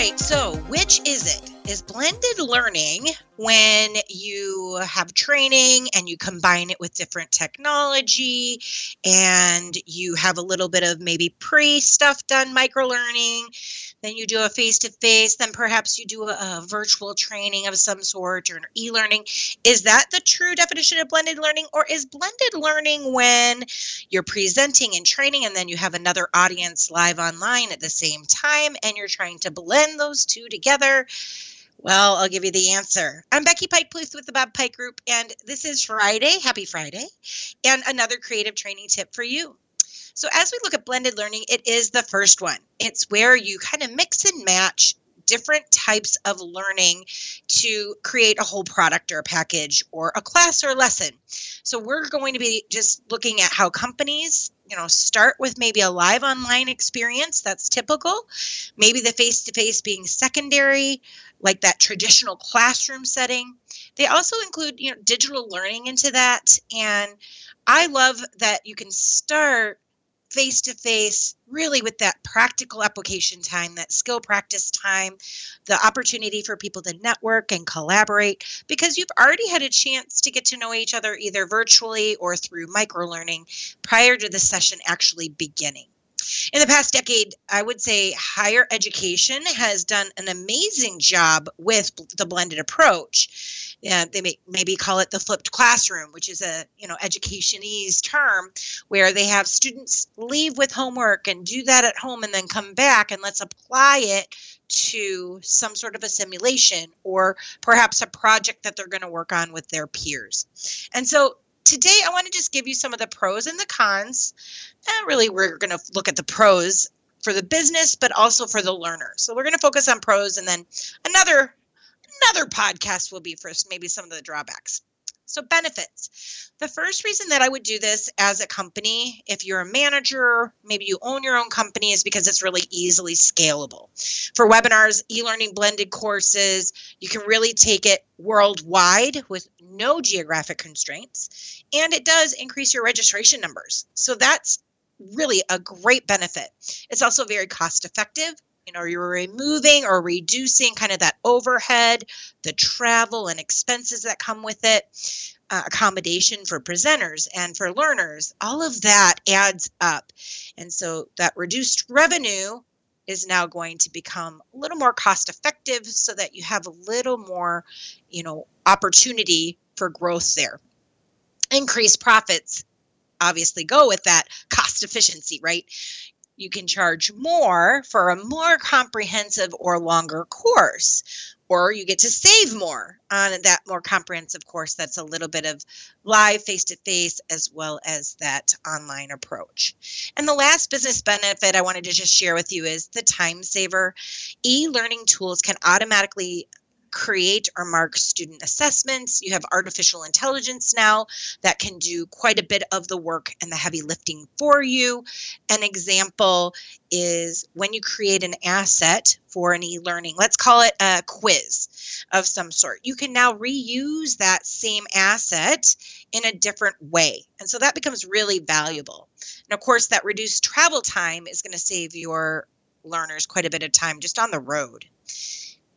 right. So, which is it? Is blended learning when you have training and you combine it with different technology and you have a little bit of maybe pre stuff done, micro learning, then you do a face to face, then perhaps you do a, a, virtual training of some sort or an e learning. Is that the true definition of blended learning? Or is blended learning when you're presenting and training and then you have another audience live online at the same time and you're trying to blend those two together? Well, I'll give you the answer. I'm Becky Pike Pluth with the Bob Pike Group, and this is Friday. Happy Friday. And another creative training tip for you. So, as we look at blended learning, it is the first one. It's where you kind of mix and match different types of learning to create a whole product or a package or a class or a lesson. So we're going to be just looking at how companies, you know, start with maybe a live online experience that's typical, maybe the face to face being secondary, like that traditional classroom setting. They also include, you know, digital learning into that and I love that you can start face to face, really with that practical application time, that skill practice time, the opportunity for people to network and collaborate, because you've already had a chance to get to know each other either virtually or through micro learning prior to the session actually beginning. In the past decade, I would say higher education has done an amazing job with the blended approach. Yeah, they may maybe call it the flipped classroom, which is a you know educationese term where they have students leave with homework and do that at home and then come back and let's apply it to some sort of a simulation or perhaps a project that they're going to work on with their peers. And so today I want to just give you some of the pros and the cons. And really, we're going to look at the pros for the business, but also for the learner. So we're going to focus on pros, and then another another podcast will be for maybe some of the drawbacks. So, benefits. The first reason that I would do this as a company, if you're a manager, maybe you own your own company, is because it's really easily scalable. For webinars, e learning blended courses, you can really take it worldwide with no geographic constraints. And it does increase your registration numbers. So, that's really a great benefit. It's also very cost effective you know you're removing or reducing kind of that overhead the travel and expenses that come with it uh, accommodation for presenters and for learners all of that adds up. And so that reduced revenue is now going to become a little more cost effective so that you have a little more you know opportunity for growth there. Increased profits obviously go with that cost efficiency right you can charge more for a more comprehensive or longer course or you get to save more on that more comprehensive course that's a little bit of live face to face as well as that online approach. And the last business benefit I wanted to just share with you is the time saver. E learning tools can automatically create or mark student assessments. You have artificial intelligence now that can do quite a bit of the work and the heavy lifting for you. An example is when you create an asset for an e learning, let's call it a quiz of some sort, you can now reuse that same asset in a different way. And so that becomes really valuable. And of course, that reduced travel time is going to save your learners quite a bit of time just on the road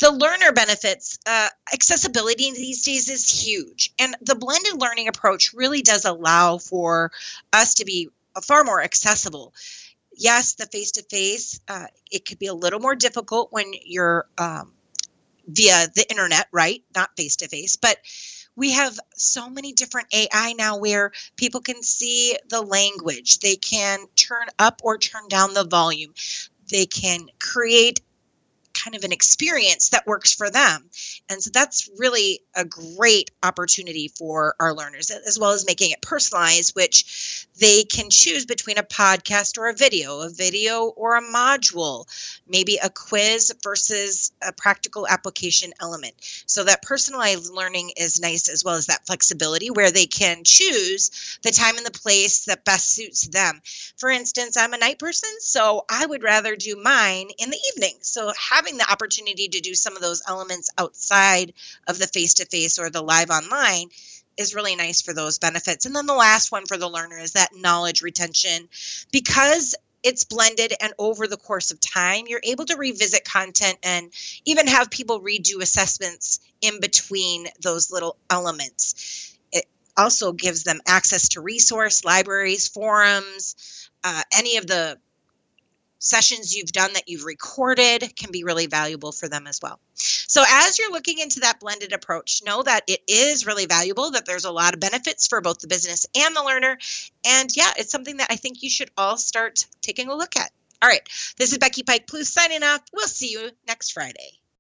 the learner benefits uh, accessibility these days is huge and the blended learning approach really does allow for us to be far more accessible yes the face to face it could be a little more difficult when you're um, via the internet right not face to face but we have so many different AI now where people can see the language. They can turn up or turn down the volume. They can create kind of an experience that works for them. And so that's really a great opportunity for our learners, as well as making it personalized, which they can choose between a podcast or a video, a video or a module, maybe a quiz versus a practical application element. So that personalized learning is nice, as well as that flexibility where they can choose the time and the place that best suits them. For instance, I'm a night person, so I would rather do mine in the evening. So having having the opportunity to do some of those elements outside of the face to face or the live online is really nice for those benefits. And then the last one for the learner is that knowledge retention. Because it's blended and over the course of time you're able to revisit content and even have people redo assessments in between those little elements it also gives them access to resource libraries forums uh, any of the sessions you've done that you've recorded can be really valuable for them as well. So, as you're looking into that blended approach, know that it is really valuable, that there's a lot of benefits for both the business and the learner. And yeah, it's something that I think you should all start taking a look at. All right, this is Becky Pike Pluth signing off. We'll see you next Friday.